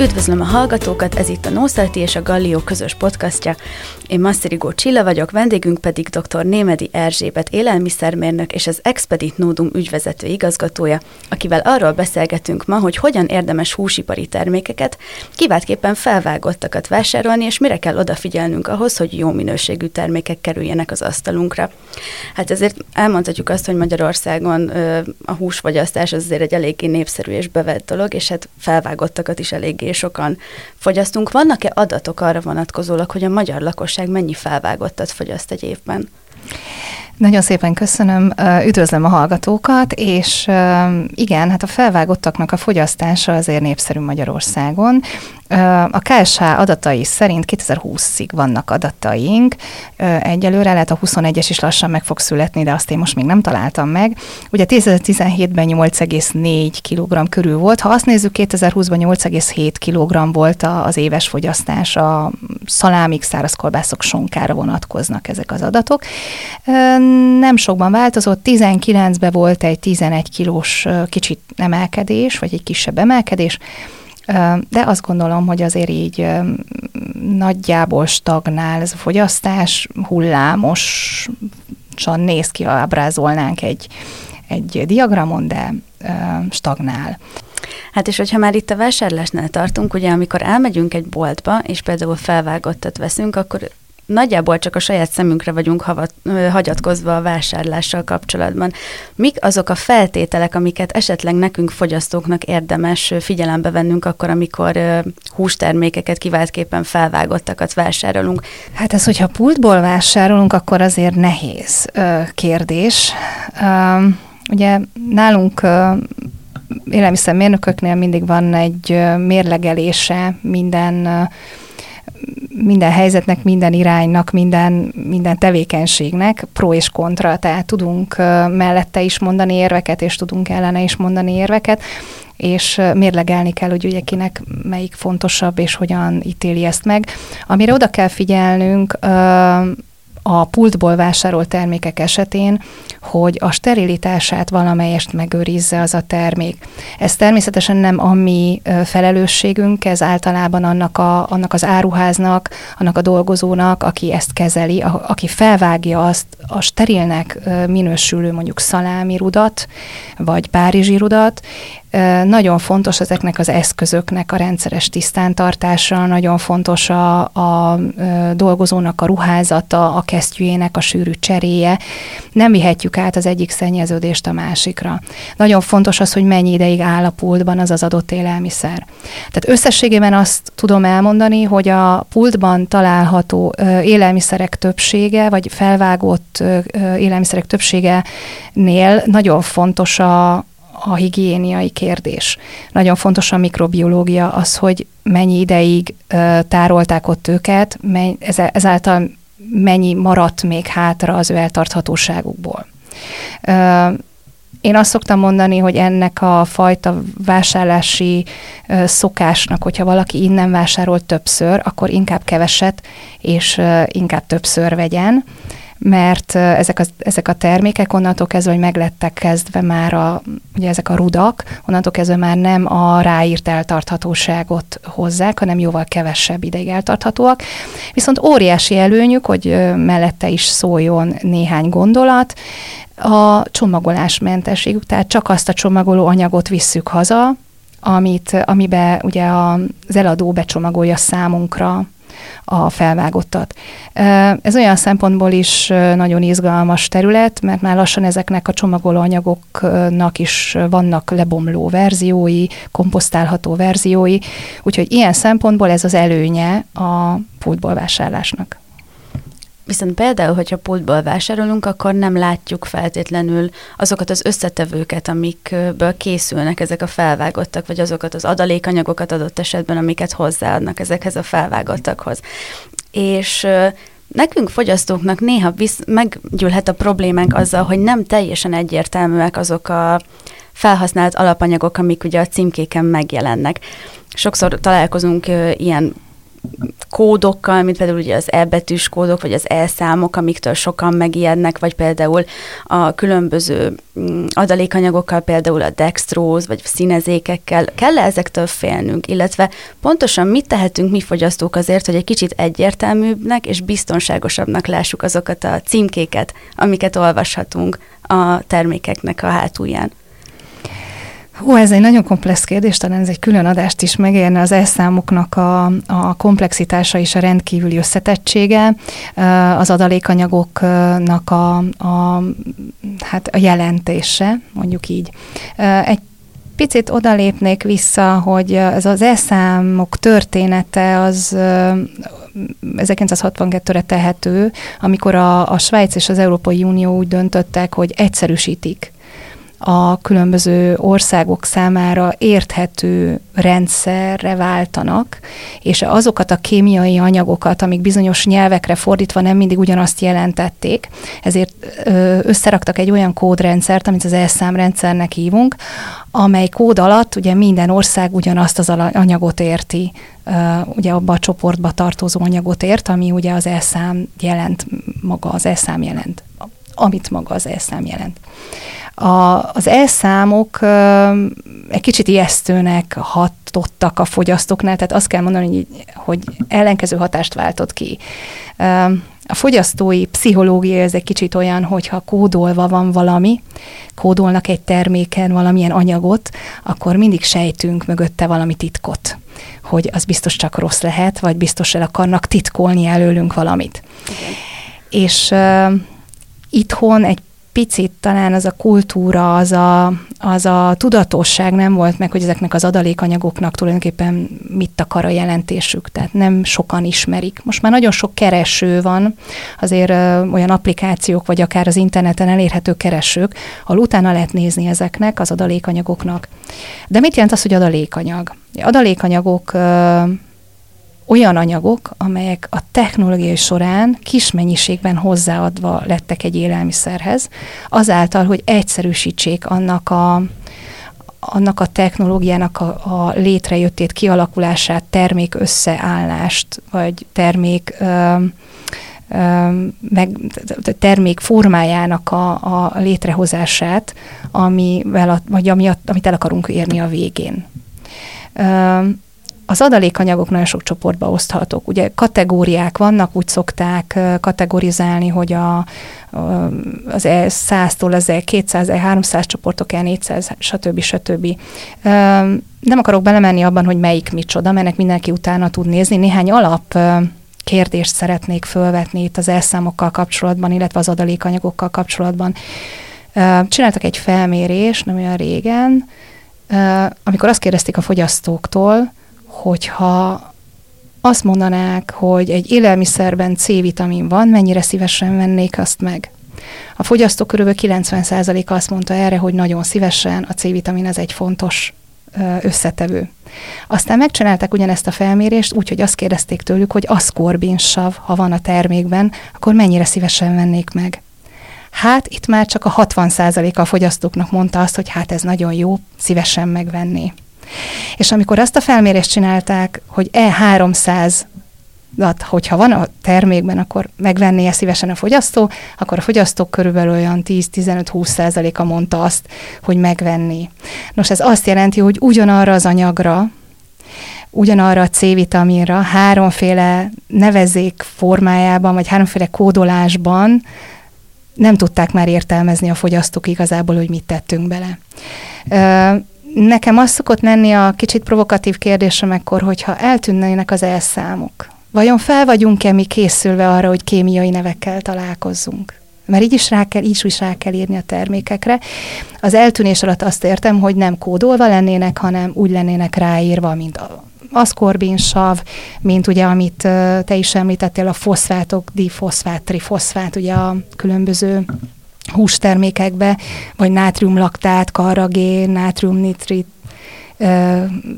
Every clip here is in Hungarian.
Üdvözlöm a hallgatókat, ez itt a Nószalti és a Gallió közös podcastja. Én Masszirigó Csilla vagyok, vendégünk pedig dr. Némedi Erzsébet élelmiszermérnök és az Expedit Nódum ügyvezető igazgatója, akivel arról beszélgetünk ma, hogy hogyan érdemes húsipari termékeket, kiváltképpen felvágottakat vásárolni, és mire kell odafigyelnünk ahhoz, hogy jó minőségű termékek kerüljenek az asztalunkra. Hát ezért elmondhatjuk azt, hogy Magyarországon a húsfogyasztás az azért egy eléggé népszerű és bevett dolog, és hát felvágottakat is eléggé sokan fogyasztunk. Vannak-e adatok arra vonatkozólag, hogy a magyar lakosság mennyi felvágottat fogyaszt egy évben? Nagyon szépen köszönöm, üdvözlöm a hallgatókat, és igen, hát a felvágottaknak a fogyasztása azért népszerű Magyarországon. A KSH adatai szerint 2020-ig vannak adataink, egyelőre lehet a 21-es is lassan meg fog születni, de azt én most még nem találtam meg. Ugye 2017-ben 8,4 kg körül volt, ha azt nézzük, 2020-ban 8,7 kg volt az éves fogyasztás, a szalámik, szárazkolbászok sonkára vonatkoznak ezek az adatok. Nem sokban változott, 19-ben volt egy 11 kilós kicsit emelkedés, vagy egy kisebb emelkedés, de azt gondolom, hogy azért így nagyjából stagnál ez a fogyasztás, hullámosan néz ki, ha ábrázolnánk egy, egy diagramon, de stagnál. Hát és hogyha már itt a vásárlásnál tartunk, ugye amikor elmegyünk egy boltba, és például felvágottat veszünk, akkor nagyjából csak a saját szemünkre vagyunk havat, hagyatkozva a vásárlással kapcsolatban. Mik azok a feltételek, amiket esetleg nekünk fogyasztóknak érdemes figyelembe vennünk akkor, amikor hústermékeket kiváltképpen felvágottakat vásárolunk? Hát ez, hogyha pultból vásárolunk, akkor azért nehéz kérdés. Ugye nálunk élelmiszermérnököknél mindig van egy mérlegelése minden minden helyzetnek, minden iránynak, minden, minden tevékenységnek pro és kontra, tehát tudunk mellette is mondani érveket, és tudunk ellene is mondani érveket, és mérlegelni kell, hogy ugye kinek melyik fontosabb, és hogyan ítéli ezt meg. Amire oda kell figyelnünk, a pultból vásárolt termékek esetén, hogy a sterilitását valamelyest megőrizze az a termék. Ez természetesen nem a mi felelősségünk, ez általában annak, a, annak az áruháznak, annak a dolgozónak, aki ezt kezeli, a, aki felvágja azt a sterilnek minősülő mondjuk szalámi rudat, vagy párizsi rudat, nagyon fontos ezeknek az eszközöknek a rendszeres tisztántartása, nagyon fontos a, a dolgozónak a ruházata, a kesztyűjének a sűrű cseréje. Nem vihetjük át az egyik szennyeződést a másikra. Nagyon fontos az, hogy mennyi ideig áll az az adott élelmiszer. Tehát összességében azt tudom elmondani, hogy a pultban található élelmiszerek többsége, vagy felvágott élelmiszerek többségenél nagyon fontos a, a higiéniai kérdés. Nagyon fontos a mikrobiológia, az, hogy mennyi ideig tárolták ott őket, ezáltal mennyi maradt még hátra az ő eltarthatóságukból. Én azt szoktam mondani, hogy ennek a fajta vásárlási szokásnak, hogyha valaki innen vásárol többször, akkor inkább keveset és inkább többször vegyen, mert ezek a, ezek a termékek onnantól kezdve, hogy meglettek kezdve már a, ugye ezek a rudak, onnantól kezdve már nem a ráírt eltarthatóságot hozzák, hanem jóval kevesebb ideig eltarthatóak. Viszont óriási előnyük, hogy mellette is szóljon néhány gondolat, a csomagolásmentességük, tehát csak azt a csomagoló anyagot visszük haza, amit, amiben ugye az eladó becsomagolja számunkra a felvágottat. Ez olyan szempontból is nagyon izgalmas terület, mert már lassan ezeknek a csomagolóanyagoknak is vannak lebomló verziói, komposztálható verziói, úgyhogy ilyen szempontból ez az előnye a pultból vásárlásnak. Viszont például, hogyha pultból vásárolunk, akkor nem látjuk feltétlenül azokat az összetevőket, amikből készülnek ezek a felvágottak, vagy azokat az adalékanyagokat adott esetben, amiket hozzáadnak ezekhez a felvágottakhoz. És Nekünk fogyasztóknak néha visz, meggyűlhet a problémánk azzal, hogy nem teljesen egyértelműek azok a felhasznált alapanyagok, amik ugye a címkéken megjelennek. Sokszor találkozunk ilyen kódokkal, mint például ugye az E-betűs kódok, vagy az E-számok, amiktől sokan megijednek, vagy például a különböző mm, adalékanyagokkal, például a dextrose, vagy színezékekkel. Kell -e ezektől félnünk, illetve pontosan mit tehetünk mi fogyasztók azért, hogy egy kicsit egyértelműbbnek és biztonságosabbnak lássuk azokat a címkéket, amiket olvashatunk a termékeknek a hátulján? Hú, ez egy nagyon komplex kérdés, talán ez egy külön adást is megérne az elszámoknak a, a komplexitása és a rendkívüli összetettsége, az adalékanyagoknak a, a, hát a jelentése, mondjuk így. Egy picit odalépnék vissza, hogy ez az elszámok története az 1962-re tehető, amikor a, a Svájc és az Európai Unió úgy döntöttek, hogy egyszerűsítik a különböző országok számára érthető rendszerre váltanak, és azokat a kémiai anyagokat, amik bizonyos nyelvekre fordítva nem mindig ugyanazt jelentették, ezért összeraktak egy olyan kódrendszert, amit az elszámrendszernek hívunk, amely kód alatt ugye minden ország ugyanazt az anyagot érti, ugye abba a csoportba tartozó anyagot ért, ami ugye az elszám jelent, maga az elszám jelent, amit maga az elszám jelent. A, az elszámok egy kicsit ijesztőnek hatottak a fogyasztóknál, tehát azt kell mondani, hogy ellenkező hatást váltott ki. A fogyasztói pszichológia ez egy kicsit olyan, hogyha kódolva van valami, kódolnak egy terméken valamilyen anyagot, akkor mindig sejtünk mögötte valami titkot, hogy az biztos csak rossz lehet, vagy biztos el akarnak titkolni előlünk valamit. Igen. És itthon egy picit talán az a kultúra, az a, az a tudatosság nem volt meg, hogy ezeknek az adalékanyagoknak tulajdonképpen mit akar a jelentésük, tehát nem sokan ismerik. Most már nagyon sok kereső van, azért ö, olyan applikációk, vagy akár az interneten elérhető keresők, ahol utána lehet nézni ezeknek az adalékanyagoknak. De mit jelent az, hogy adalékanyag? Adalékanyagok ö, olyan anyagok, amelyek a technológiai során kis mennyiségben hozzáadva lettek egy élelmiszerhez, azáltal, hogy egyszerűsítsék annak a, annak a technológiának a, a létrejöttét, kialakulását, termék összeállást, vagy termék ö, meg, termék formájának a, a létrehozását, amivel a, vagy ami, amit el akarunk érni a végén. Ö, az adalékanyagok nagyon sok csoportba oszthatók. Ugye kategóriák vannak, úgy szokták kategorizálni, hogy a, az E100-tól az E200, E300 csoportok, E400, stb. stb. Nem akarok belemenni abban, hogy melyik micsoda, mert mindenki utána tud nézni. Néhány alap kérdést szeretnék fölvetni itt az elszámokkal kapcsolatban, illetve az adalékanyagokkal kapcsolatban. Csináltak egy felmérés nem olyan régen, amikor azt kérdezték a fogyasztóktól, hogyha azt mondanák, hogy egy élelmiszerben C-vitamin van, mennyire szívesen vennék azt meg. A fogyasztók kb. 90%-a azt mondta erre, hogy nagyon szívesen, a C-vitamin ez egy fontos összetevő. Aztán megcsinálták ugyanezt a felmérést, úgyhogy azt kérdezték tőlük, hogy aszkorbinsav, ha van a termékben, akkor mennyire szívesen vennék meg. Hát itt már csak a 60%-a a fogyasztóknak mondta azt, hogy hát ez nagyon jó, szívesen megvenné. És amikor azt a felmérést csinálták, hogy E300 hogyha van a termékben, akkor megvenné szívesen a fogyasztó, akkor a fogyasztók körülbelül olyan 10-15-20 százaléka mondta azt, hogy megvenni. Nos, ez azt jelenti, hogy ugyanarra az anyagra, ugyanarra a C-vitaminra háromféle nevezék formájában, vagy háromféle kódolásban nem tudták már értelmezni a fogyasztók igazából, hogy mit tettünk bele. Nekem az szokott lenni a kicsit provokatív kérdésem ekkor, hogyha eltűnnének az elszámok. Vajon fel vagyunk-e mi készülve arra, hogy kémiai nevekkel találkozzunk? Mert így is rá kell, így is rá kell írni a termékekre. Az eltűnés alatt azt értem, hogy nem kódolva lennének, hanem úgy lennének ráírva, mint a aszkorbinsav, mint ugye, amit te is említettél, a foszfátok, difoszfát, trifoszfát, ugye a különböző hústermékekbe, vagy nátriumlaktát, karragén, nátriumnitrit,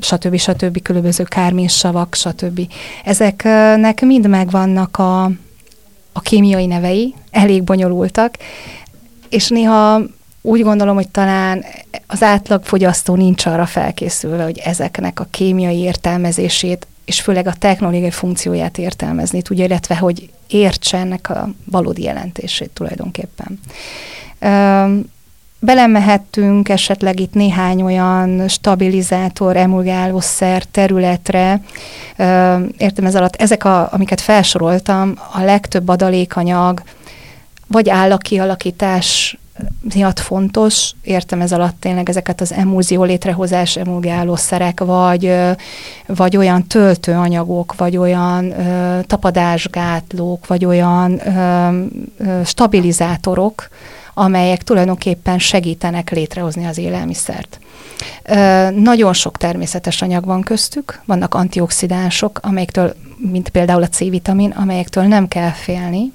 stb. stb. különböző kárminsavak, stb. Ezeknek mind megvannak a, a kémiai nevei, elég bonyolultak, és néha úgy gondolom, hogy talán az átlag fogyasztó nincs arra felkészülve, hogy ezeknek a kémiai értelmezését és főleg a technológiai funkcióját értelmezni tudja, illetve hogy értse ennek a valódi jelentését tulajdonképpen. Belemehettünk esetleg itt néhány olyan stabilizátor, emulgálószer területre. Értem ez alatt, ezek, a, amiket felsoroltam, a legtöbb adalékanyag, vagy állakialakítás miatt fontos, értem ez alatt tényleg ezeket az emulzió létrehozás emulgálószerek, vagy, vagy olyan töltőanyagok, vagy olyan ö, tapadásgátlók, vagy olyan ö, ö, stabilizátorok, amelyek tulajdonképpen segítenek létrehozni az élelmiszert. Ö, nagyon sok természetes anyag van köztük, vannak antioxidánsok, amelyektől, mint például a C-vitamin, amelyektől nem kell félni,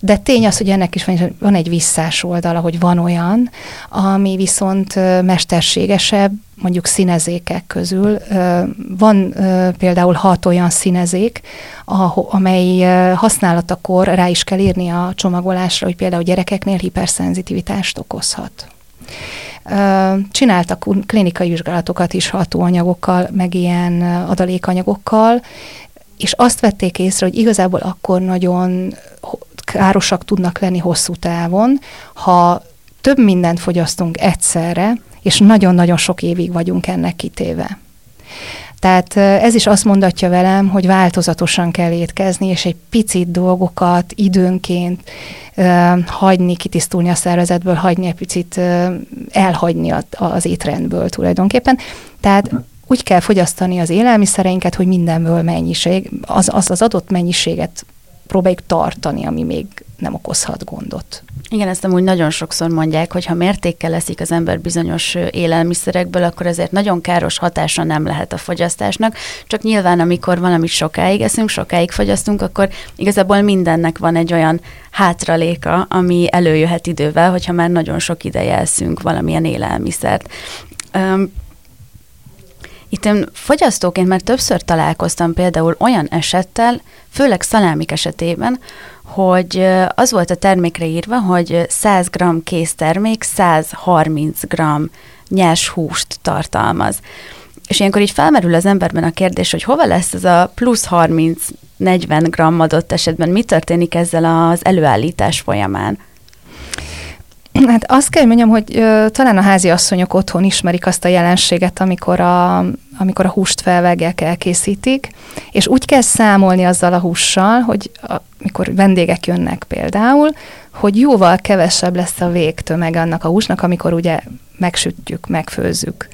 de tény az, hogy ennek is van, egy visszás oldala, hogy van olyan, ami viszont mesterségesebb, mondjuk színezékek közül. Van például hat olyan színezék, amely használatakor rá is kell írni a csomagolásra, hogy például gyerekeknél hiperszenzitivitást okozhat. Csináltak klinikai vizsgálatokat is hatóanyagokkal, meg ilyen adalékanyagokkal, és azt vették észre, hogy igazából akkor nagyon károsak tudnak lenni hosszú távon, ha több mindent fogyasztunk egyszerre, és nagyon-nagyon sok évig vagyunk ennek kitéve. Tehát ez is azt mondatja velem, hogy változatosan kell étkezni, és egy picit dolgokat időnként uh, hagyni, kitisztulni a szervezetből, hagyni egy picit uh, elhagyni a, az étrendből tulajdonképpen. Tehát úgy kell fogyasztani az élelmiszereinket, hogy mindenből mennyiség, az, az az adott mennyiséget próbáljuk tartani, ami még nem okozhat gondot. Igen, ezt amúgy nagyon sokszor mondják, hogy ha mértékkel leszik az ember bizonyos élelmiszerekből, akkor azért nagyon káros hatása nem lehet a fogyasztásnak. Csak nyilván, amikor valamit sokáig eszünk, sokáig fogyasztunk, akkor igazából mindennek van egy olyan hátraléka, ami előjöhet idővel, hogyha már nagyon sok ideje eszünk valamilyen élelmiszert. Um, itt én fogyasztóként már többször találkoztam például olyan esettel, főleg szalámik esetében, hogy az volt a termékre írva, hogy 100 g késztermék 130 g nyers húst tartalmaz. És ilyenkor így felmerül az emberben a kérdés, hogy hova lesz ez a plusz 30-40 g adott esetben, mi történik ezzel az előállítás folyamán? Hát azt kell mondjam, hogy ö, talán a házi asszonyok otthon ismerik azt a jelenséget, amikor a, amikor a húst felvágják, elkészítik, és úgy kell számolni azzal a hússal, hogy amikor vendégek jönnek például, hogy jóval kevesebb lesz a végtömeg annak a húsnak, amikor ugye megsütjük, megfőzzük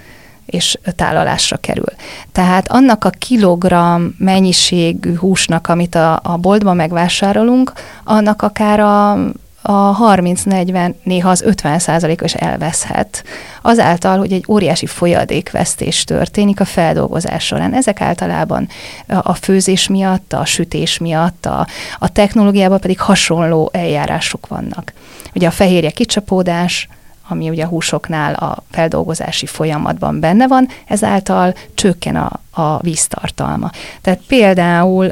és tálalásra kerül. Tehát annak a kilogramm mennyiségű húsnak, amit a, a boltban megvásárolunk, annak akár a a 30-40, néha az 50 százalékos elveszhet, azáltal, hogy egy óriási folyadékvesztés történik a feldolgozás során. Ezek általában a főzés miatt, a sütés miatt, a, a technológiában pedig hasonló eljárások vannak. Ugye a fehérje kicsapódás, ami ugye a húsoknál a feldolgozási folyamatban benne van, ezáltal csökken a, a víztartalma. Tehát például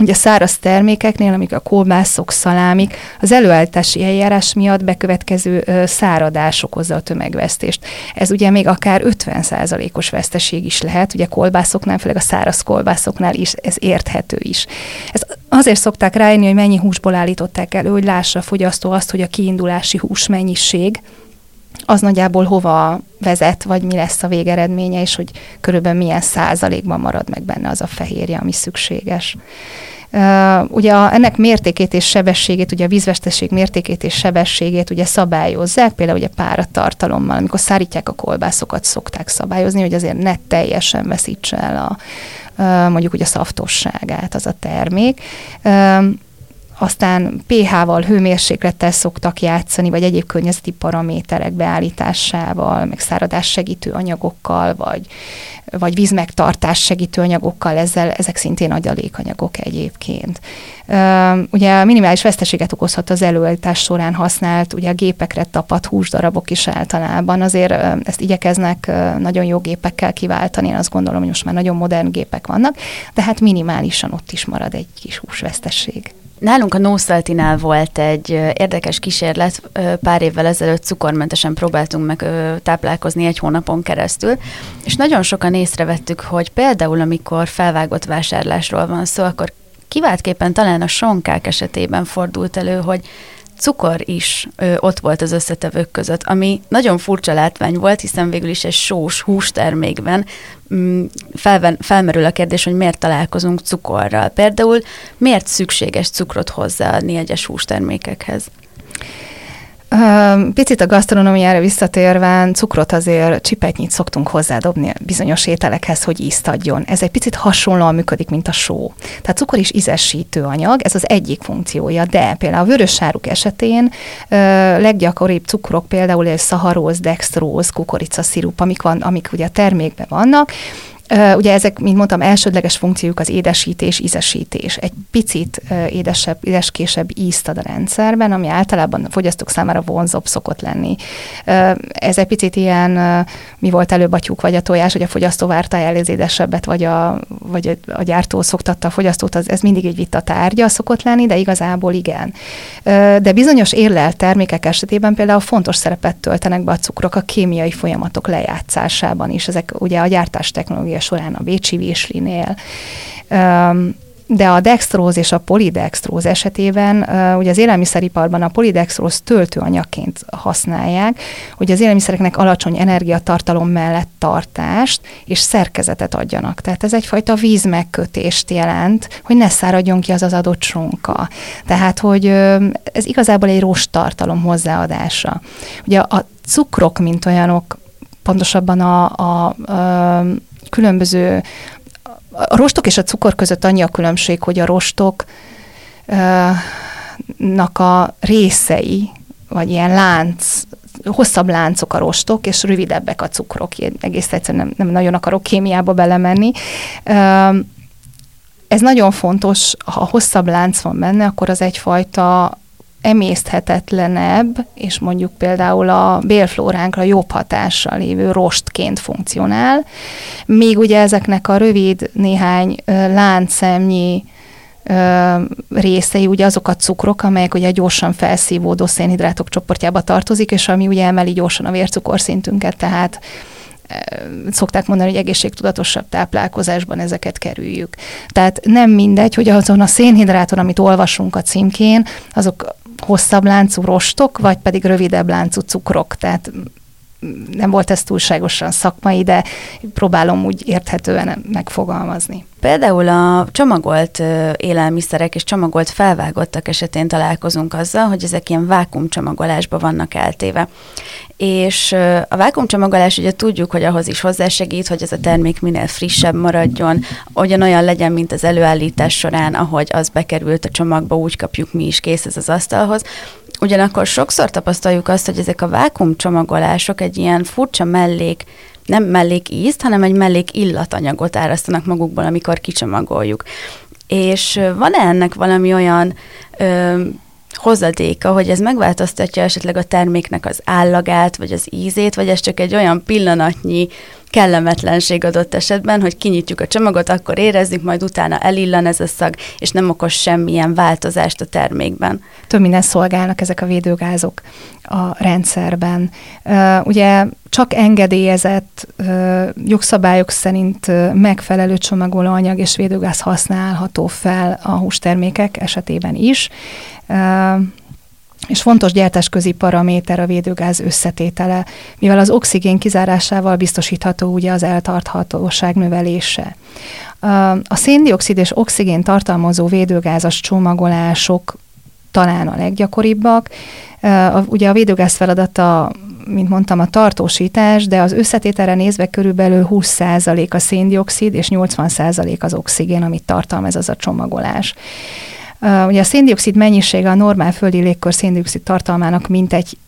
Ugye a száraz termékeknél, amik a kolbászok, szalámik, az előállítási eljárás miatt bekövetkező száradás okozza a tömegvesztést. Ez ugye még akár 50%-os veszteség is lehet, ugye kolbászoknál, főleg a száraz kolbászoknál is, ez érthető is. Ez azért szokták rájönni, hogy mennyi húsból állították elő, hogy lássa a fogyasztó azt, hogy a kiindulási hús mennyiség, az nagyjából hova vezet, vagy mi lesz a végeredménye, és hogy körülbelül milyen százalékban marad meg benne az a fehérje, ami szükséges. Uh, ugye a, ennek mértékét és sebességét, ugye a vízveszteség mértékét és sebességét ugye szabályozzák, például ugye páratartalommal, amikor szárítják a kolbászokat, szokták szabályozni, hogy azért ne teljesen veszítse el a, uh, mondjuk ugye a szaftosságát az a termék. Uh, aztán pH-val, hőmérséklettel szoktak játszani, vagy egyéb környezeti paraméterek beállításával, meg száradás segítő anyagokkal, vagy, vagy vízmegtartás segítő anyagokkal, ezzel, ezek szintén agyalékanyagok egyébként. Ugye a minimális veszteséget okozhat az előállítás során használt, ugye a gépekre tapadt húsdarabok is általában, azért ezt igyekeznek nagyon jó gépekkel kiváltani, én azt gondolom, hogy most már nagyon modern gépek vannak, de hát minimálisan ott is marad egy kis húsveszteség. Nálunk a Nószaltinál volt egy érdekes kísérlet, pár évvel ezelőtt cukormentesen próbáltunk meg táplálkozni egy hónapon keresztül, és nagyon sokan észrevettük, hogy például amikor felvágott vásárlásról van szó, akkor kiváltképpen talán a sonkák esetében fordult elő, hogy cukor is ö, ott volt az összetevők között, ami nagyon furcsa látvány volt, hiszen végül is egy sós hústermékben mm, felven, felmerül a kérdés, hogy miért találkozunk cukorral. Például miért szükséges cukrot hozzáadni egyes hústermékekhez? Picit a gasztronómiára visszatérve, cukrot azért csipetnyit szoktunk hozzádobni bizonyos ételekhez, hogy ízt adjon. Ez egy picit hasonlóan működik, mint a só. Tehát cukor is ízesítő anyag, ez az egyik funkciója, de például a vörös esetén leggyakoribb cukrok például szaharóz, dextróz, kukoricaszirup, amik, van, amik ugye a termékben vannak, Ugye ezek, mint mondtam, elsődleges funkciójuk az édesítés, ízesítés. Egy picit édesebb, édeskésebb ízt ad a rendszerben, ami általában a fogyasztók számára vonzóbb szokott lenni. Ez egy picit ilyen, mi volt előbb a tyúk vagy a tojás, hogy a fogyasztó várta el az édesebbet, vagy a, vagy a gyártó szoktatta a fogyasztót, az, ez mindig egy vita tárgya szokott lenni, de igazából igen. De bizonyos érlelt termékek esetében például fontos szerepet töltenek be a cukrok a kémiai folyamatok lejátszásában is. Ezek ugye a gyártás technológia során a Bécsi Véslinél. De a dextróz és a polidextróz esetében, ugye az élelmiszeriparban a polidextróz töltőanyagként használják, hogy az élelmiszereknek alacsony energiatartalom mellett tartást és szerkezetet adjanak. Tehát ez egyfajta vízmegkötést jelent, hogy ne száradjon ki az az adott sonka. Tehát, hogy ez igazából egy rostartalom hozzáadása. Ugye a cukrok, mint olyanok, pontosabban a, a, a különböző a rostok és a cukor között annyi a különbség, hogy a rostoknak a részei, vagy ilyen lánc, hosszabb láncok a rostok, és rövidebbek a cukrok. Én egész egyszerűen nem, nem nagyon akarok kémiába belemenni. Ez nagyon fontos, ha hosszabb lánc van benne, akkor az egyfajta emészthetetlenebb, és mondjuk például a bélflóránkra jobb hatással lévő rostként funkcionál, míg ugye ezeknek a rövid néhány láncszemnyi részei ugye azok a cukrok, amelyek ugye gyorsan felszívódó szénhidrátok csoportjába tartozik, és ami ugye emeli gyorsan a vércukorszintünket, tehát szokták mondani, hogy egészségtudatosabb táplálkozásban ezeket kerüljük. Tehát nem mindegy, hogy azon a szénhidráton, amit olvasunk a címkén, azok hosszabb láncú rostok, vagy pedig rövidebb láncú cukrok. Tehát nem volt ez túlságosan szakmai, de próbálom úgy érthetően megfogalmazni. Például a csomagolt élelmiszerek és csomagolt felvágottak esetén találkozunk azzal, hogy ezek ilyen vákumcsomagolásba vannak eltéve. És a vákumcsomagolás ugye tudjuk, hogy ahhoz is hozzásegít, hogy ez a termék minél frissebb maradjon, ugyanolyan legyen, mint az előállítás során, ahogy az bekerült a csomagba, úgy kapjuk mi is kész ez az asztalhoz. Ugyanakkor sokszor tapasztaljuk azt, hogy ezek a vákumcsomagolások egy ilyen furcsa mellék, nem mellék ízt, hanem egy mellék illatanyagot árasztanak magukból, amikor kicsomagoljuk. És van-e ennek valami olyan ö, hozadéka, hogy ez megváltoztatja esetleg a terméknek az állagát, vagy az ízét, vagy ez csak egy olyan pillanatnyi kellemetlenség adott esetben, hogy kinyitjuk a csomagot, akkor érezzük, majd utána elillan ez a szag, és nem okoz semmilyen változást a termékben. Több minden szolgálnak ezek a védőgázok a rendszerben. Ugye csak engedélyezett jogszabályok szerint megfelelő csomagolóanyag és védőgáz használható fel a hústermékek esetében is és fontos gyártásközi paraméter a védőgáz összetétele, mivel az oxigén kizárásával biztosítható ugye az eltarthatóság növelése. A széndiokszid és oxigén tartalmazó védőgázas csomagolások talán a leggyakoribbak. Ugye a védőgáz feladata mint mondtam, a tartósítás, de az összetételre nézve körülbelül 20% a széndiokszid és 80% az oxigén, amit tartalmaz az a csomagolás. Ugye a széndiokszid mennyisége a normál földi légkör széndiokszid tartalmának mintegy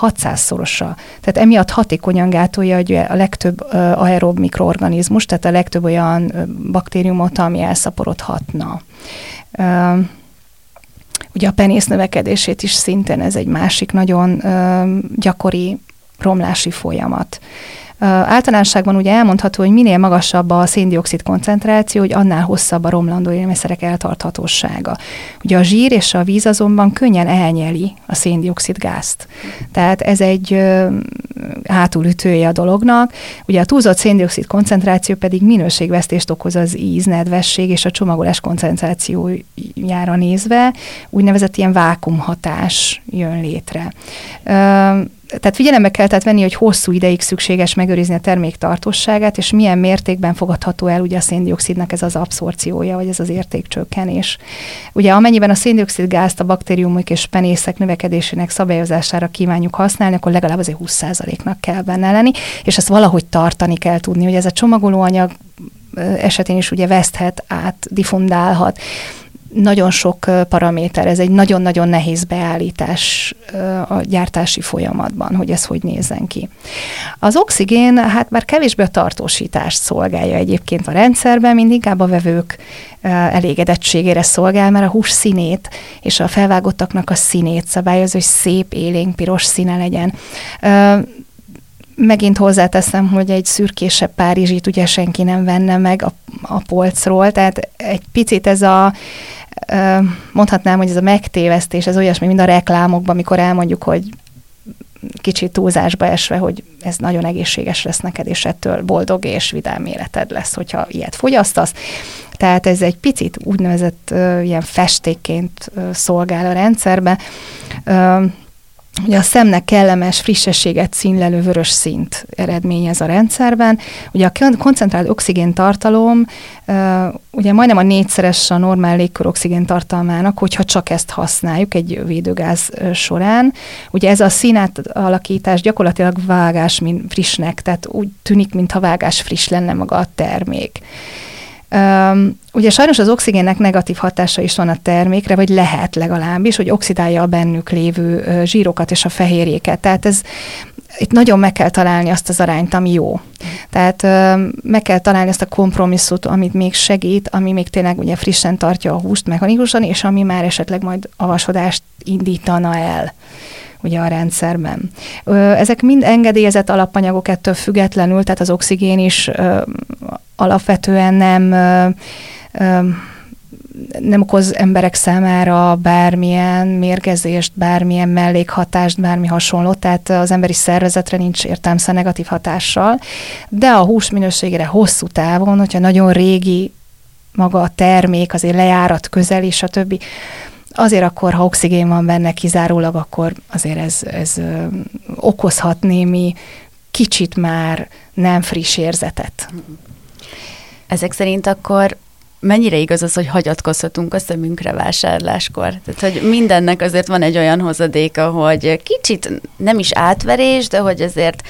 600-szorosa. Tehát emiatt hatékonyan gátolja hogy a legtöbb aerob mikroorganizmus, tehát a legtöbb olyan baktériumot, ami elszaporodhatna. Ugye a penész növekedését is szintén ez egy másik nagyon gyakori romlási folyamat. Általánosságban ugye elmondható, hogy minél magasabb a széndiokszid koncentráció, hogy annál hosszabb a romlandó élelmiszerek eltarthatósága. Ugye a zsír és a víz azonban könnyen elnyeli a széndiokszid gázt. Tehát ez egy hátulütője a dolognak. Ugye a túlzott széndiokszid koncentráció pedig minőségvesztést okoz az íz, nedvesség és a csomagolás koncentrációjára nézve, úgynevezett ilyen vákumhatás jön létre tehát figyelembe kell tehát venni, hogy hosszú ideig szükséges megőrizni a termék tartóságát, és milyen mértékben fogadható el ugye a széndiokszidnak ez az abszorciója, vagy ez az értékcsökkenés. Ugye amennyiben a széndiokszid gázt a baktériumok és penészek növekedésének szabályozására kívánjuk használni, akkor legalább azért 20%-nak kell benne lenni, és ezt valahogy tartani kell tudni, hogy ez a csomagolóanyag esetén is ugye veszthet át, diffundálhat nagyon sok paraméter, ez egy nagyon-nagyon nehéz beállítás a gyártási folyamatban, hogy ez hogy nézzen ki. Az oxigén, hát már kevésbé a tartósítást szolgálja egyébként a rendszerben, mind inkább a vevők elégedettségére szolgál, mert a hús színét és a felvágottaknak a színét szabályoz, hogy szép, élénk, piros színe legyen megint hozzáteszem, hogy egy szürkésebb Párizsit ugye senki nem venne meg a, a polcról, tehát egy picit ez a mondhatnám, hogy ez a megtévesztés, ez olyasmi, mint a reklámokban, amikor elmondjuk, hogy kicsit túlzásba esve, hogy ez nagyon egészséges lesz neked, és ettől boldog és vidám életed lesz, hogyha ilyet fogyasztasz. Tehát ez egy picit úgynevezett ilyen festékként szolgál a rendszerbe. Uh, Ugye a szemnek kellemes, frissességet színlelő vörös szint eredményez a rendszerben. Ugye a koncentrált oxigén tartalom ugye majdnem a négyszeres a normál légkör oxigén tartalmának, hogyha csak ezt használjuk egy védőgáz során. Ugye ez a színát alakítás gyakorlatilag vágás, mint frissnek, tehát úgy tűnik, mintha vágás friss lenne maga a termék. Um, ugye sajnos az oxigénnek negatív hatása is van a termékre, vagy lehet legalábbis, hogy oxidálja a bennük lévő zsírokat és a fehérjéket. Tehát ez itt nagyon meg kell találni azt az arányt, ami jó. Tehát uh, meg kell találni ezt a kompromisszut, amit még segít, ami még tényleg ugye frissen tartja a húst mechanikusan, és ami már esetleg majd avasodást indítana el ugye a rendszerben. Ezek mind engedélyezett alapanyagok ettől függetlenül, tehát az oxigén is alapvetően nem nem okoz emberek számára bármilyen mérgezést, bármilyen mellékhatást, bármi hasonló, tehát az emberi szervezetre nincs értelmesen negatív hatással, de a hús minőségére hosszú távon, hogyha nagyon régi maga a termék, azért lejárat közeli, stb., azért akkor, ha oxigén van benne kizárólag, akkor azért ez, ez okozhat némi kicsit már nem friss érzetet. Ezek szerint akkor mennyire igaz az, hogy hagyatkozhatunk a szemünkre vásárláskor? Tehát, hogy mindennek azért van egy olyan hozadéka, hogy kicsit nem is átverés, de hogy azért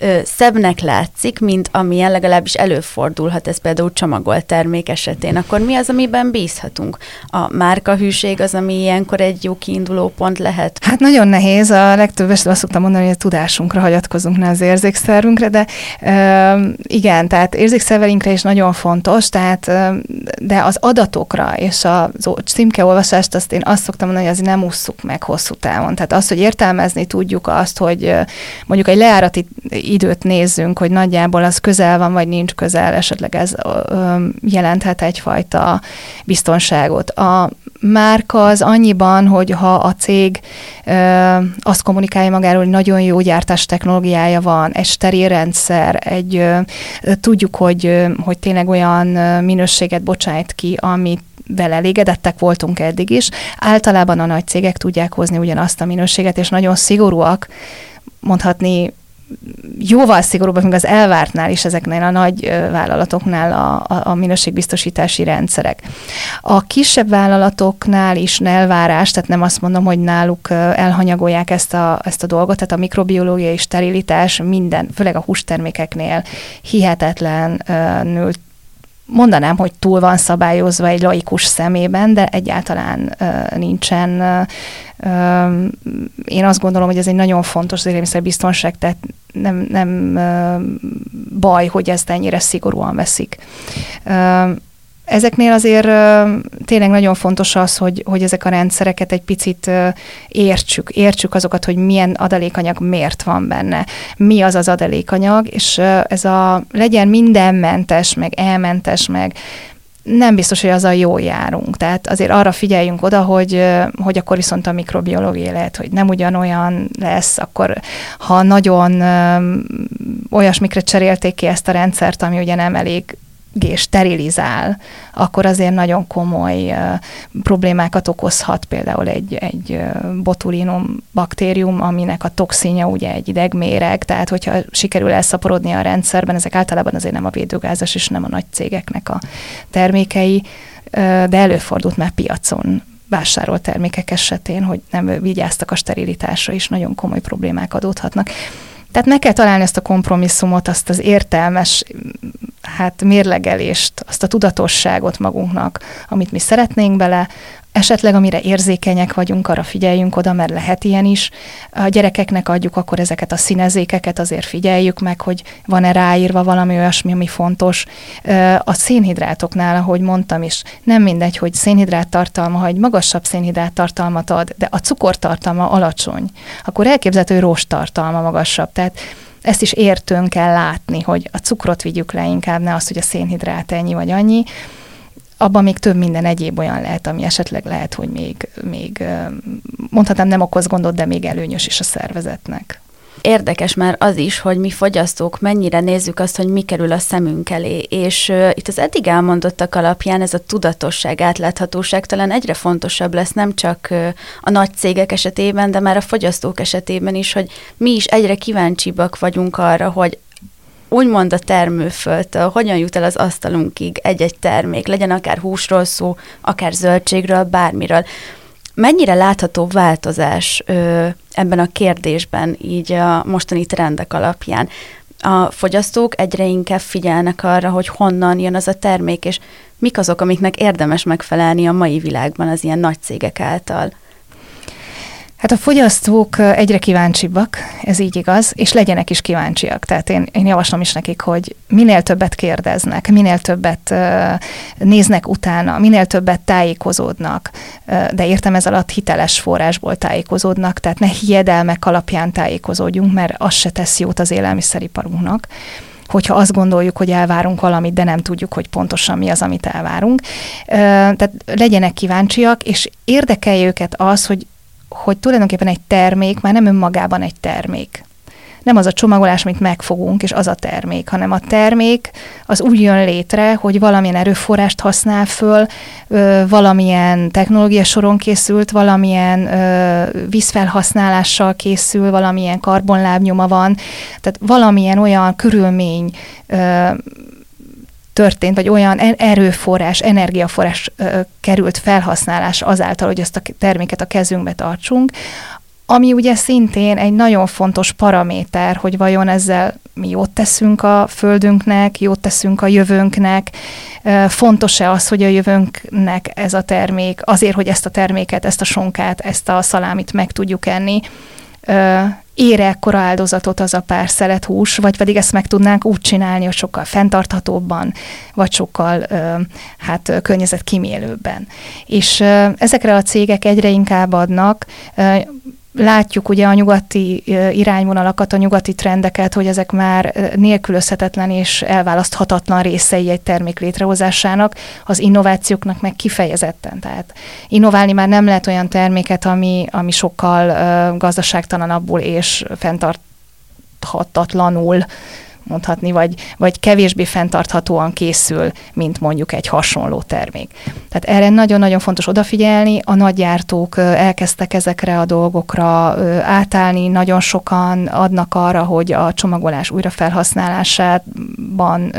ö, szebbnek látszik, mint amilyen legalábbis előfordulhat, ez például csomagolt termék esetén, akkor mi az, amiben bízhatunk? A márkahűség az, ami ilyenkor egy jó kiinduló pont lehet? Hát nagyon nehéz, a legtöbb esetben azt szoktam mondani, hogy a tudásunkra hagyatkozunk, ne az érzékszervünkre, de ö, igen, tehát érzékszerveinkre is nagyon fontos, tehát ö, de az adatokra és a címkeolvasást azt én azt szoktam mondani, hogy azért nem ússzuk meg hosszú távon. Tehát azt, hogy értelmezni tudjuk azt, hogy mondjuk egy leárati időt nézzünk, hogy nagyjából az közel van, vagy nincs közel, esetleg ez jelenthet egyfajta biztonságot. A márka az annyiban, hogy ha a cég ö, azt kommunikálja magáról, hogy nagyon jó gyártás technológiája van, egy steril rendszer, egy, ö, tudjuk, hogy, hogy tényleg olyan minőséget bocsájt ki, amit vele elégedettek voltunk eddig is. Általában a nagy cégek tudják hozni ugyanazt a minőséget, és nagyon szigorúak, mondhatni jóval szigorúbbak, mint az elvártnál is ezeknél a nagy vállalatoknál a, a, a minőségbiztosítási rendszerek. A kisebb vállalatoknál is elvárás, tehát nem azt mondom, hogy náluk elhanyagolják ezt a, ezt a dolgot, tehát a mikrobiológiai sterilitás minden, főleg a hústermékeknél hihetetlenül mondanám, hogy túl van szabályozva egy laikus szemében, de egyáltalán nincsen. Én azt gondolom, hogy ez egy nagyon fontos az élelmiszerbiztonság, tehát nem, nem baj, hogy ezt ennyire szigorúan veszik. Ezeknél azért tényleg nagyon fontos az, hogy, hogy ezek a rendszereket egy picit értsük, értsük azokat, hogy milyen adalékanyag miért van benne, mi az az adalékanyag, és ez a legyen mindenmentes, meg elmentes, meg nem biztos, hogy azzal jól járunk. Tehát azért arra figyeljünk oda, hogy, hogy akkor viszont a mikrobiológia lehet, hogy nem ugyanolyan lesz, akkor ha nagyon olyasmikre cserélték ki ezt a rendszert, ami ugye nem elég és sterilizál, akkor azért nagyon komoly problémákat okozhat például egy, egy botulinum baktérium, aminek a toxinja ugye egy idegméreg, tehát hogyha sikerül elszaporodni a rendszerben, ezek általában azért nem a védőgázas és nem a nagy cégeknek a termékei, de előfordult már piacon vásárolt termékek esetén, hogy nem vigyáztak a sterilitásra, és nagyon komoly problémák adódhatnak. Tehát meg kell találni ezt a kompromisszumot, azt az értelmes hát mérlegelést, azt a tudatosságot magunknak, amit mi szeretnénk bele, esetleg amire érzékenyek vagyunk, arra figyeljünk oda, mert lehet ilyen is. A gyerekeknek adjuk akkor ezeket a színezékeket, azért figyeljük meg, hogy van-e ráírva valami olyasmi, ami fontos. A szénhidrátoknál, ahogy mondtam is, nem mindegy, hogy szénhidrát tartalma, ha egy magasabb szénhidrát tartalmat ad, de a cukortartalma alacsony, akkor elképzelhető, rost tartalma magasabb. Tehát ezt is értőn kell látni, hogy a cukrot vigyük le inkább, ne azt, hogy a szénhidrát ennyi vagy annyi abban még több minden egyéb olyan lehet, ami esetleg lehet, hogy még, még mondhatnám nem okoz gondot, de még előnyös is a szervezetnek. Érdekes már az is, hogy mi fogyasztók mennyire nézzük azt, hogy mi kerül a szemünk elé, és uh, itt az eddig elmondottak alapján ez a tudatosság, átláthatóság talán egyre fontosabb lesz, nem csak uh, a nagy cégek esetében, de már a fogyasztók esetében is, hogy mi is egyre kíváncsibbak vagyunk arra, hogy úgymond a termőföldtől, hogyan jut el az asztalunkig egy-egy termék, legyen akár húsról szó, akár zöldségről, bármiről. Mennyire látható változás ö, ebben a kérdésben, így a mostani trendek alapján? A fogyasztók egyre inkább figyelnek arra, hogy honnan jön az a termék, és mik azok, amiknek érdemes megfelelni a mai világban az ilyen nagy cégek által. Hát a fogyasztók egyre kíváncsibbak, ez így igaz, és legyenek is kíváncsiak. Tehát én, én javaslom is nekik, hogy minél többet kérdeznek, minél többet néznek utána, minél többet tájékozódnak, de értem ez alatt hiteles forrásból tájékozódnak, tehát ne hiedelmek alapján tájékozódjunk, mert az se tesz jót az élelmiszeriparunknak hogyha azt gondoljuk, hogy elvárunk valamit, de nem tudjuk, hogy pontosan mi az, amit elvárunk. Tehát legyenek kíváncsiak, és érdekelje őket az, hogy hogy tulajdonképpen egy termék már nem önmagában egy termék. Nem az a csomagolás, amit megfogunk, és az a termék, hanem a termék az úgy jön létre, hogy valamilyen erőforrást használ föl, ö, valamilyen technológia soron készült, valamilyen ö, vízfelhasználással készül, valamilyen karbonlábnyoma van, tehát valamilyen olyan körülmény ö, történt, vagy olyan erőforrás, energiaforrás került felhasználás azáltal, hogy ezt a terméket a kezünkbe tartsunk, ami ugye szintén egy nagyon fontos paraméter, hogy vajon ezzel mi jót teszünk a földünknek, jót teszünk a jövőnknek, fontos-e az, hogy a jövőnknek ez a termék, azért, hogy ezt a terméket, ezt a sonkát, ezt a szalámit meg tudjuk enni, ér ekkora áldozatot az a pár szelet hús, vagy pedig ezt meg tudnánk úgy csinálni, hogy sokkal fenntarthatóbban, vagy sokkal hát környezetkímélőbben. És ezekre a cégek egyre inkább adnak látjuk ugye a nyugati irányvonalakat, a nyugati trendeket, hogy ezek már nélkülözhetetlen és elválaszthatatlan részei egy termék létrehozásának, az innovációknak meg kifejezetten. Tehát innoválni már nem lehet olyan terméket, ami, ami sokkal gazdaságtalanabbul és fenntarthatatlanul mondhatni, vagy, vagy kevésbé fenntarthatóan készül, mint mondjuk egy hasonló termék. Tehát erre nagyon-nagyon fontos odafigyelni, a nagygyártók elkezdtek ezekre a dolgokra átállni, nagyon sokan adnak arra, hogy a csomagolás újrafelhasználásában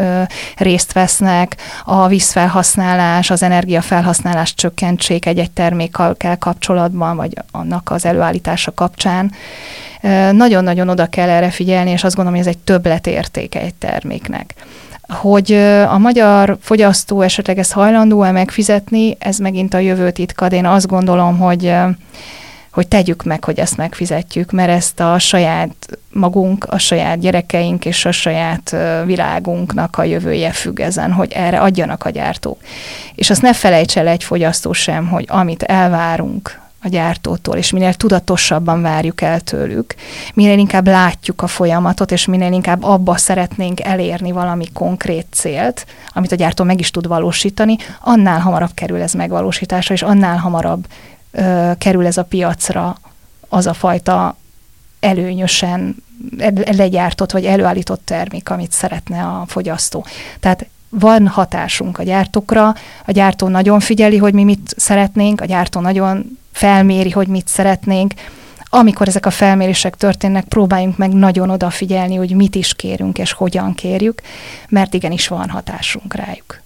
részt vesznek, a vízfelhasználás, az energiafelhasználás csökkentsék egy-egy termékkel kapcsolatban, vagy annak az előállítása kapcsán. Nagyon-nagyon oda kell erre figyelni, és azt gondolom, hogy ez egy többletértéke egy terméknek. Hogy a magyar fogyasztó esetleg ezt hajlandó-e megfizetni, ez megint a jövő titka, de én azt gondolom, hogy hogy tegyük meg, hogy ezt megfizetjük, mert ezt a saját magunk, a saját gyerekeink és a saját világunknak a jövője függ ezen, hogy erre adjanak a gyártók. És azt ne felejts el egy fogyasztó sem, hogy amit elvárunk a gyártótól, és minél tudatosabban várjuk el tőlük, minél inkább látjuk a folyamatot, és minél inkább abba szeretnénk elérni valami konkrét célt, amit a gyártó meg is tud valósítani, annál hamarabb kerül ez megvalósításra, és annál hamarabb ö, kerül ez a piacra az a fajta előnyösen legyártott vagy előállított termék, amit szeretne a fogyasztó. Tehát van hatásunk a gyártókra, a gyártó nagyon figyeli, hogy mi mit szeretnénk, a gyártó nagyon felméri, hogy mit szeretnénk. Amikor ezek a felmérések történnek, próbáljunk meg nagyon odafigyelni, hogy mit is kérünk és hogyan kérjük, mert igenis van hatásunk rájuk.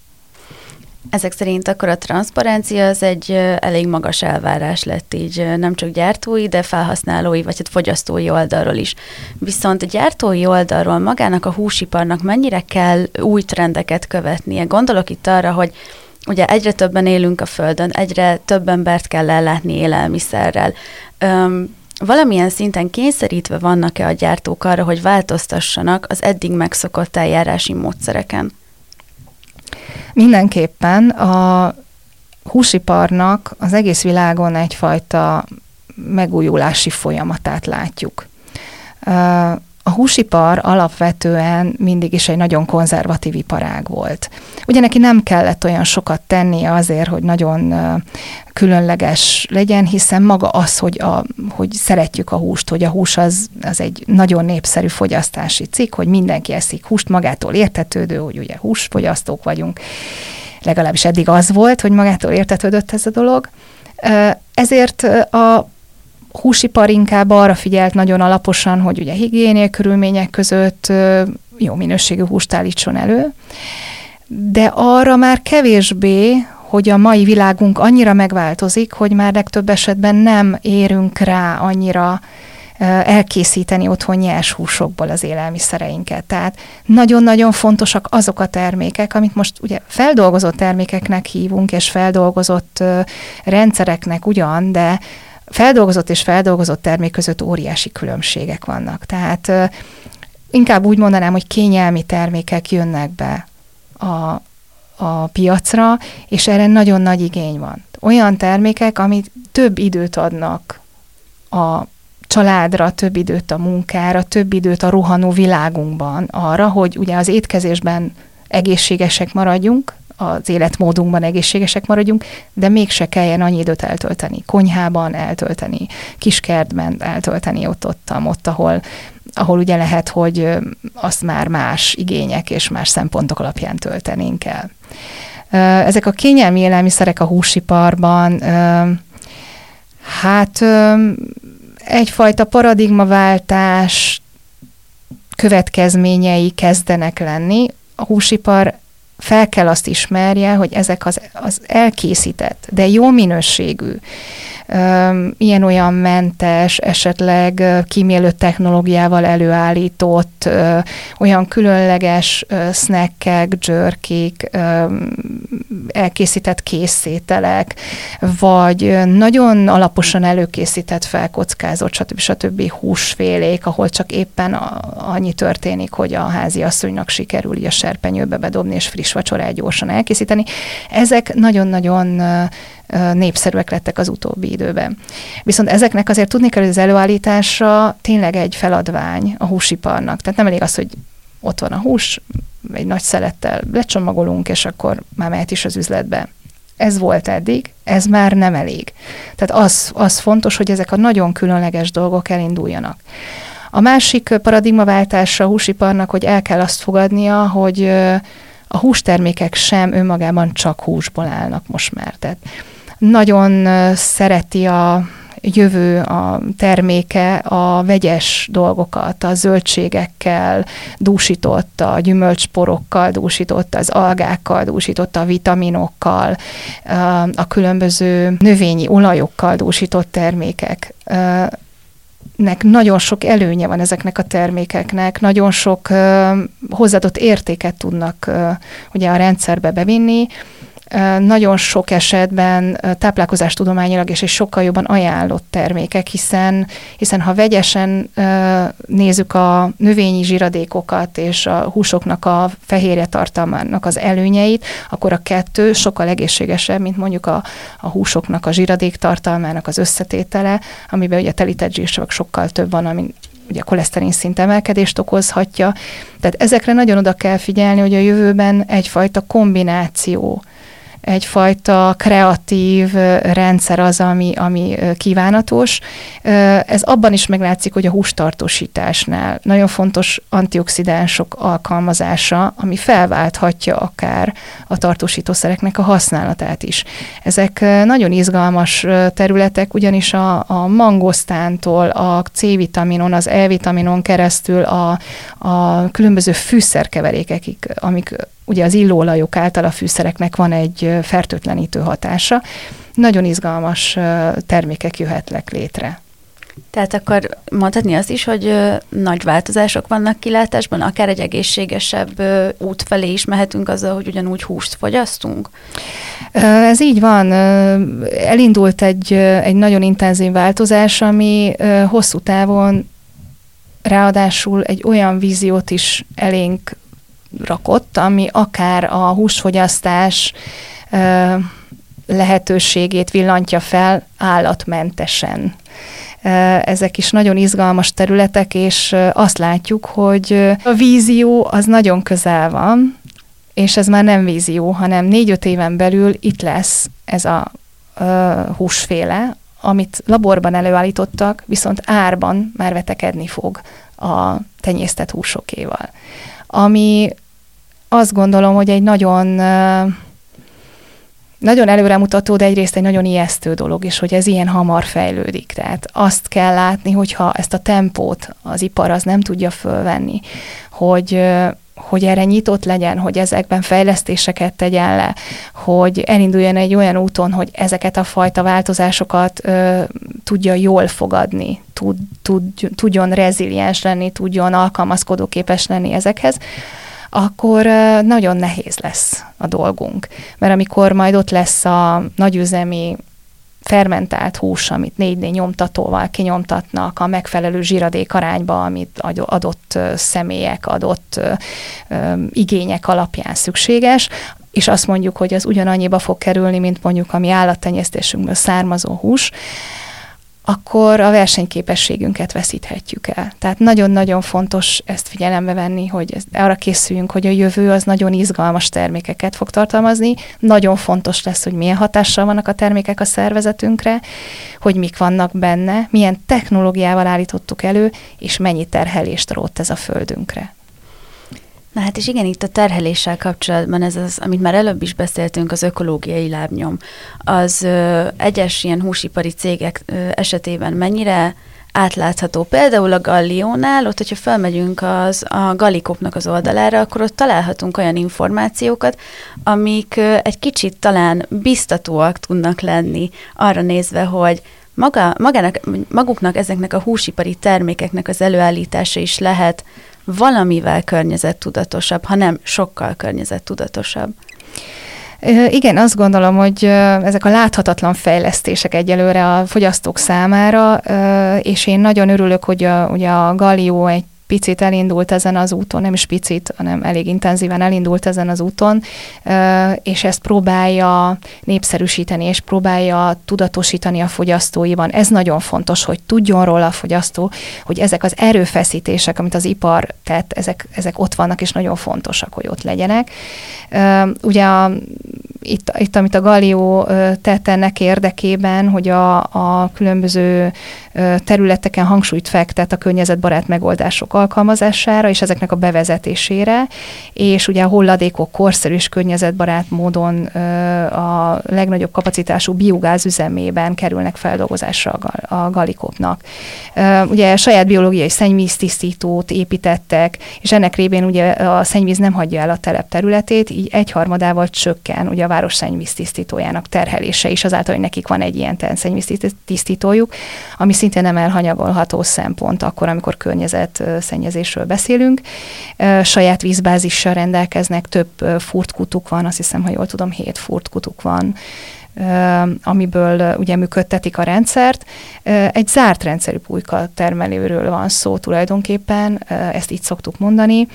Ezek szerint akkor a transzparencia az egy elég magas elvárás lett így nem csak gyártói, de felhasználói vagy hát fogyasztói oldalról is. Viszont a gyártói oldalról magának a húsiparnak mennyire kell új trendeket követnie? Gondolok itt arra, hogy ugye egyre többen élünk a Földön, egyre több embert kell ellátni élelmiszerrel. Öm, valamilyen szinten kényszerítve vannak-e a gyártók arra, hogy változtassanak az eddig megszokott eljárási módszereken? Mindenképpen a húsiparnak az egész világon egyfajta megújulási folyamatát látjuk. A húsipar alapvetően mindig is egy nagyon konzervatív iparág volt. Ugye neki nem kellett olyan sokat tennie azért, hogy nagyon különleges legyen, hiszen maga az, hogy, a, hogy szeretjük a húst, hogy a hús az, az egy nagyon népszerű fogyasztási cikk, hogy mindenki eszik húst, magától értetődő, hogy ugye húsfogyasztók vagyunk. Legalábbis eddig az volt, hogy magától értetődött ez a dolog. Ezért a húsipar inkább arra figyelt nagyon alaposan, hogy ugye higiéniai körülmények között jó minőségű húst állítson elő, de arra már kevésbé, hogy a mai világunk annyira megváltozik, hogy már legtöbb esetben nem érünk rá annyira elkészíteni otthon nyers húsokból az élelmiszereinket. Tehát nagyon-nagyon fontosak azok a termékek, amit most ugye feldolgozott termékeknek hívunk, és feldolgozott rendszereknek ugyan, de feldolgozott és feldolgozott termék között óriási különbségek vannak. Tehát inkább úgy mondanám, hogy kényelmi termékek jönnek be a, a piacra, és erre nagyon nagy igény van. Olyan termékek, amit több időt adnak a családra, több időt a munkára, több időt a rohanó világunkban arra, hogy ugye az étkezésben egészségesek maradjunk, az életmódunkban egészségesek maradjunk, de mégse kelljen annyi időt eltölteni. Konyhában eltölteni, kiskertben eltölteni ott ott, ott ahol, ahol ugye lehet, hogy azt már más igények és más szempontok alapján töltenénk el. Ezek a kényelmi élelmiszerek a húsiparban, hát egyfajta paradigmaváltás következményei kezdenek lenni. A húsipar fel kell azt ismerje, hogy ezek az, az elkészített, de jó minőségű, ilyen-olyan mentes, esetleg kímélő technológiával előállított, olyan különleges snackek, dzsörkék, elkészített készételek, vagy nagyon alaposan előkészített, felkockázott, stb. stb. húsfélék, ahol csak éppen annyi történik, hogy a házi asszonynak sikerül a serpenyőbe bedobni, és friss vacsorát gyorsan elkészíteni. Ezek nagyon-nagyon népszerűek lettek az utóbbi időben. Viszont ezeknek azért tudni kell, hogy az előállítása tényleg egy feladvány a húsiparnak. Tehát nem elég az, hogy ott van a hús, egy nagy szelettel lecsomagolunk, és akkor már mehet is az üzletbe. Ez volt eddig, ez már nem elég. Tehát az, az fontos, hogy ezek a nagyon különleges dolgok elinduljanak. A másik paradigmaváltása a húsiparnak, hogy el kell azt fogadnia, hogy a hústermékek sem önmagában csak húsból állnak most már. Tehát nagyon szereti a jövő a terméke a vegyes dolgokat, a zöldségekkel dúsított, a gyümölcsporokkal dúsított, az algákkal dúsított, a vitaminokkal, a különböző növényi olajokkal dúsított termékek. Nek nagyon sok előnye van ezeknek a termékeknek, nagyon sok hozzáadott értéket tudnak uh, ugye a rendszerbe bevinni, nagyon sok esetben táplálkozástudományilag és és sokkal jobban ajánlott termékek, hiszen, hiszen ha vegyesen nézzük a növényi zsiradékokat és a húsoknak a fehérje tartalmának az előnyeit, akkor a kettő sokkal egészségesebb, mint mondjuk a, a húsoknak a zsiradék tartalmának az összetétele, amiben ugye telített zsírsavak sokkal több van, ami ugye a koleszterin szint emelkedést okozhatja. Tehát ezekre nagyon oda kell figyelni, hogy a jövőben egyfajta kombináció egyfajta kreatív rendszer az, ami, ami kívánatos. Ez abban is meglátszik, hogy a hústartósításnál nagyon fontos antioxidánsok alkalmazása, ami felválthatja akár a tartósítószereknek a használatát is. Ezek nagyon izgalmas területek, ugyanis a, a mangosztántól a C-vitaminon, az E-vitaminon keresztül a, a különböző fűszerkeverékekig, amik ugye az illóolajok által a fűszereknek van egy fertőtlenítő hatása. Nagyon izgalmas termékek jöhetnek létre. Tehát akkor mondhatni azt is, hogy ö, nagy változások vannak kilátásban, akár egy egészségesebb ö, út felé is mehetünk azzal, hogy ugyanúgy húst fogyasztunk? Ez így van. Elindult egy, egy nagyon intenzív változás, ami hosszú távon ráadásul egy olyan víziót is elénk rakott, ami akár a húsfogyasztás lehetőségét villantja fel állatmentesen. Ezek is nagyon izgalmas területek, és azt látjuk, hogy a vízió az nagyon közel van, és ez már nem vízió, hanem négy-öt éven belül itt lesz ez a húsféle, amit laborban előállítottak, viszont árban már vetekedni fog a tenyésztett húsokéval. Ami azt gondolom, hogy egy nagyon nagyon előremutató, de egyrészt egy nagyon ijesztő dolog is, hogy ez ilyen hamar fejlődik. Tehát azt kell látni, hogyha ezt a tempót az ipar az nem tudja fölvenni, hogy hogy erre nyitott legyen, hogy ezekben fejlesztéseket tegyen le, hogy elinduljon egy olyan úton, hogy ezeket a fajta változásokat ö, tudja jól fogadni, tud, tud, tudjon reziliens lenni, tudjon alkalmazkodóképes lenni ezekhez, akkor nagyon nehéz lesz a dolgunk. Mert amikor majd ott lesz a nagyüzemi fermentált hús, amit 4D nyomtatóval kinyomtatnak a megfelelő zsiradék arányba, amit adott személyek, adott igények alapján szükséges, és azt mondjuk, hogy az ugyanannyiba fog kerülni, mint mondjuk a mi állattenyésztésünkből származó hús, akkor a versenyképességünket veszíthetjük el. Tehát nagyon-nagyon fontos ezt figyelembe venni, hogy ezt, arra készüljünk, hogy a jövő az nagyon izgalmas termékeket fog tartalmazni. Nagyon fontos lesz, hogy milyen hatással vannak a termékek a szervezetünkre, hogy mik vannak benne, milyen technológiával állítottuk elő, és mennyi terhelést rótt ez a földünkre. Na hát és igen, itt a terheléssel kapcsolatban ez az, amit már előbb is beszéltünk, az ökológiai lábnyom. Az ö, egyes ilyen húsipari cégek ö, esetében mennyire átlátható. Például a Galliónál, ott, hogyha felmegyünk az, a Galikopnak az oldalára, akkor ott találhatunk olyan információkat, amik egy kicsit talán biztatóak tudnak lenni arra nézve, hogy maga, magának, maguknak ezeknek a húsipari termékeknek az előállítása is lehet valamivel környezettudatosabb, ha nem sokkal környezettudatosabb. Igen, azt gondolom, hogy ezek a láthatatlan fejlesztések egyelőre a fogyasztók számára, és én nagyon örülök, hogy a, ugye a Gallió egy picit elindult ezen az úton, nem is picit, hanem elég intenzíven elindult ezen az úton, és ezt próbálja népszerűsíteni, és próbálja tudatosítani a fogyasztóiban. Ez nagyon fontos, hogy tudjon róla a fogyasztó, hogy ezek az erőfeszítések, amit az ipar tett, ezek, ezek ott vannak, és nagyon fontosak, hogy ott legyenek. Ugye a, itt, itt, amit a Galió tett ennek érdekében, hogy a, a különböző területeken hangsúlyt fektet a környezetbarát megoldások alkalmazására és ezeknek a bevezetésére, és ugye a hulladékok korszerű és környezetbarát módon a legnagyobb kapacitású biogáz üzemében kerülnek feldolgozásra a galikopnak. Ugye saját biológiai szennyvíztisztítót építettek, és ennek révén ugye a szennyvíz nem hagyja el a telep területét, így egyharmadával csökken ugye a városszennyvíz tisztítójának terhelése is, azáltal, hogy nekik van egy ilyen szennyvíz tisztítójuk, ami szintén nem elhanyagolható szempont akkor, amikor környezet szennyezésről beszélünk. Saját vízbázissal rendelkeznek, több furtkutuk van, azt hiszem, ha jól tudom, hét furtkutuk van, amiből ugye működtetik a rendszert. Egy zárt rendszerű pulyka termelőről van szó tulajdonképpen, ezt így szoktuk mondani,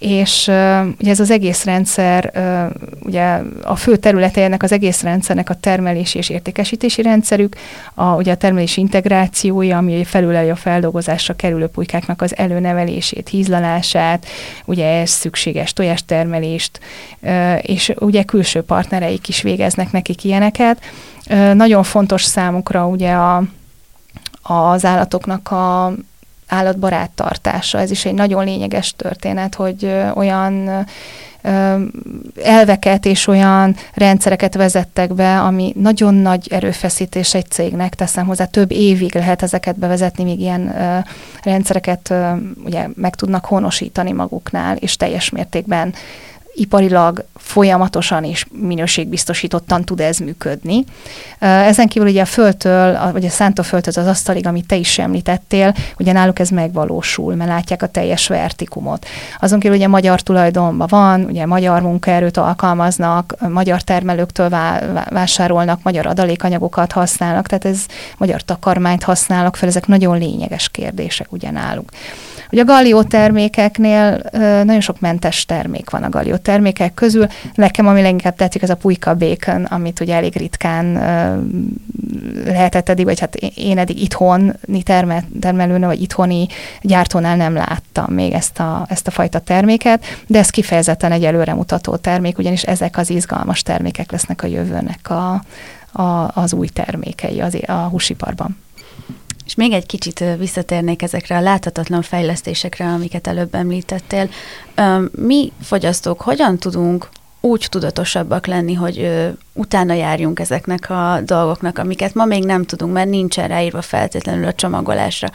és uh, ugye ez az egész rendszer, uh, ugye a fő területe ennek az egész rendszernek a termelési és értékesítési rendszerük, a, ugye a termelési integrációja, ami felüleli a feldolgozásra kerülő pulykáknak az előnevelését, hízlalását, ugye ez szükséges tojástermelést, uh, és ugye külső partnereik is végeznek nekik ilyeneket. Uh, nagyon fontos számukra ugye a, az állatoknak a állatbarát tartása. Ez is egy nagyon lényeges történet, hogy olyan elveket és olyan rendszereket vezettek be, ami nagyon nagy erőfeszítés egy cégnek, teszem hozzá, több évig lehet ezeket bevezetni, míg ilyen rendszereket ugye meg tudnak honosítani maguknál, és teljes mértékben iparilag folyamatosan és minőségbiztosítottan tud ez működni. Ezen kívül ugye a földtől, vagy a szántóföldhöz az asztalig, amit te is említettél, ugye náluk ez megvalósul, mert látják a teljes vertikumot. Azon kívül ugye magyar tulajdonban van, ugye magyar munkaerőt alkalmaznak, magyar termelőktől vásárolnak, magyar adalékanyagokat használnak, tehát ez magyar takarmányt használnak fel, ezek nagyon lényeges kérdések ugye náluk. Ugye a gallió termékeknél nagyon sok mentes termék van a gallió termékek közül. Nekem ami leginkább tetszik, ez a pulyka bacon, amit ugye elég ritkán lehetett eddig, vagy hát én eddig itthoni termel, termelőnő, vagy itthoni gyártónál nem láttam még ezt a, ezt a fajta terméket, de ez kifejezetten egy előremutató termék, ugyanis ezek az izgalmas termékek lesznek a jövőnek a, a, az új termékei az, a húsiparban. És még egy kicsit visszatérnék ezekre a láthatatlan fejlesztésekre, amiket előbb említettél. Mi fogyasztók hogyan tudunk úgy tudatosabbak lenni, hogy utána járjunk ezeknek a dolgoknak, amiket ma még nem tudunk, mert nincsen ráírva feltétlenül a csomagolásra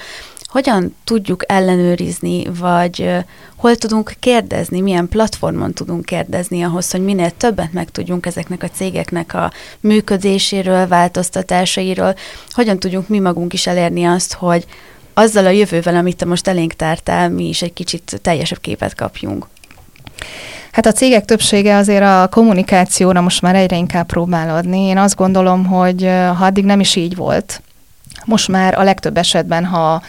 hogyan tudjuk ellenőrizni, vagy hol tudunk kérdezni, milyen platformon tudunk kérdezni ahhoz, hogy minél többet megtudjunk ezeknek a cégeknek a működéséről, változtatásairól, hogyan tudjunk mi magunk is elérni azt, hogy azzal a jövővel, amit te most elénk tártál, mi is egy kicsit teljesebb képet kapjunk. Hát a cégek többsége azért a kommunikációra most már egyre inkább próbál adni. Én azt gondolom, hogy ha addig nem is így volt, most már a legtöbb esetben, ha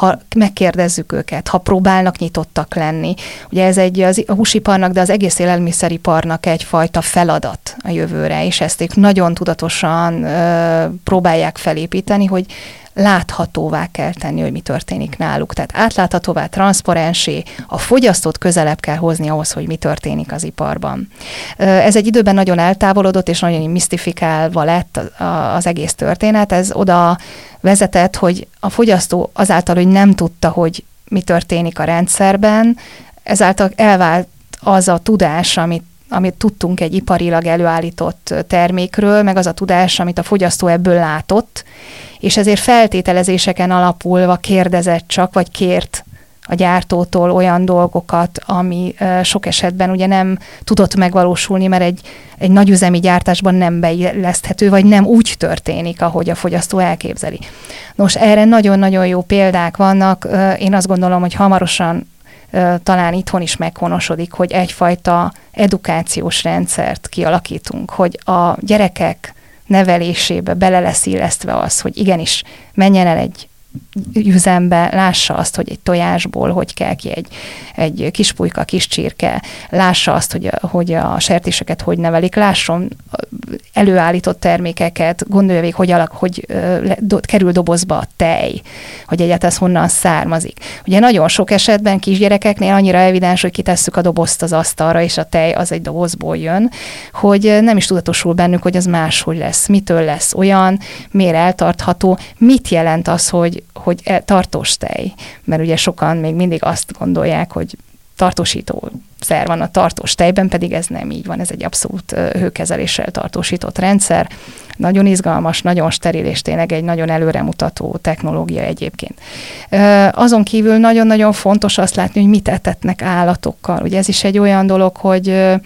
ha megkérdezzük őket, ha próbálnak nyitottak lenni. Ugye ez egy az, a húsiparnak, de az egész élelmiszeriparnak egyfajta feladat a jövőre, és ezt ők nagyon tudatosan ö, próbálják felépíteni, hogy láthatóvá kell tenni, hogy mi történik náluk. Tehát átláthatóvá, transzparensé, a fogyasztót közelebb kell hozni ahhoz, hogy mi történik az iparban. Ez egy időben nagyon eltávolodott, és nagyon misztifikálva lett az egész történet. Ez oda vezetett, hogy a fogyasztó azáltal, hogy nem tudta, hogy mi történik a rendszerben, ezáltal elvált az a tudás, amit amit tudtunk egy iparilag előállított termékről, meg az a tudás, amit a fogyasztó ebből látott, és ezért feltételezéseken alapulva kérdezett csak, vagy kért a gyártótól olyan dolgokat, ami sok esetben ugye nem tudott megvalósulni, mert egy, egy nagyüzemi gyártásban nem beilleszthető, vagy nem úgy történik, ahogy a fogyasztó elképzeli. Nos, erre nagyon-nagyon jó példák vannak. Én azt gondolom, hogy hamarosan talán itthon is meghonosodik, hogy egyfajta edukációs rendszert kialakítunk, hogy a gyerekek nevelésébe bele lesz illesztve az, hogy igenis menjen el egy üzembe, lássa azt, hogy egy tojásból hogy kell ki egy, egy kis pulyka, kis csirke, lássa azt, hogy, hogy a sertéseket hogy nevelik, lásson előállított termékeket, gondolja végig, hogy, alak, hogy do, kerül dobozba a tej, hogy egyáltalán honnan származik. Ugye nagyon sok esetben kisgyerekeknél annyira evidens, hogy kitesszük a dobozt az asztalra, és a tej az egy dobozból jön, hogy nem is tudatosul bennük, hogy az máshogy lesz, mitől lesz olyan, miért eltartható, mit jelent az, hogy hogy e, tartós tej, mert ugye sokan még mindig azt gondolják, hogy tartósító szer van a tartós tejben, pedig ez nem így van, ez egy abszolút hőkezeléssel tartósított rendszer. Nagyon izgalmas, nagyon steril, és tényleg egy nagyon előremutató technológia egyébként. Azon kívül nagyon-nagyon fontos azt látni, hogy mit etetnek állatokkal. Ugye ez is egy olyan dolog, hogy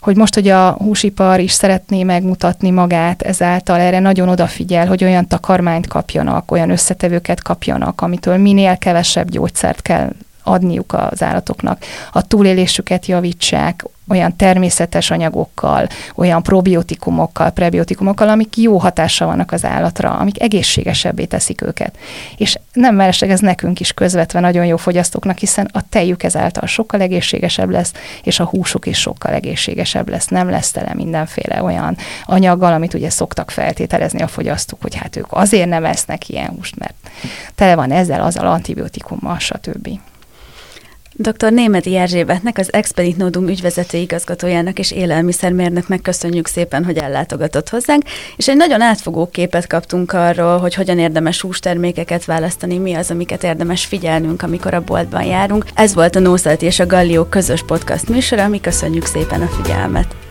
hogy most, hogy a húsipar is szeretné megmutatni magát, ezáltal erre nagyon odafigyel, hogy olyan takarmányt kapjanak, olyan összetevőket kapjanak, amitől minél kevesebb gyógyszert kell adniuk az állatoknak, a túlélésüket javítsák, olyan természetes anyagokkal, olyan probiotikumokkal, prebiotikumokkal, amik jó hatással vannak az állatra, amik egészségesebbé teszik őket. És nem mellesleg ez nekünk is közvetve nagyon jó fogyasztóknak, hiszen a tejük ezáltal sokkal egészségesebb lesz, és a húsuk is sokkal egészségesebb lesz. Nem lesz tele mindenféle olyan anyaggal, amit ugye szoktak feltételezni a fogyasztók, hogy hát ők azért nem esznek ilyen húst, mert tele van ezzel, azzal antibiotikummal, stb. Dr. Németi Erzsébetnek, az Expedit Nodum ügyvezető igazgatójának és élelmiszermérnöknek köszönjük szépen, hogy ellátogatott hozzánk, és egy nagyon átfogó képet kaptunk arról, hogy hogyan érdemes hústermékeket választani, mi az, amiket érdemes figyelnünk, amikor a boltban járunk. Ez volt a Nószalti és a Gallió közös podcast műsora, mi köszönjük szépen a figyelmet.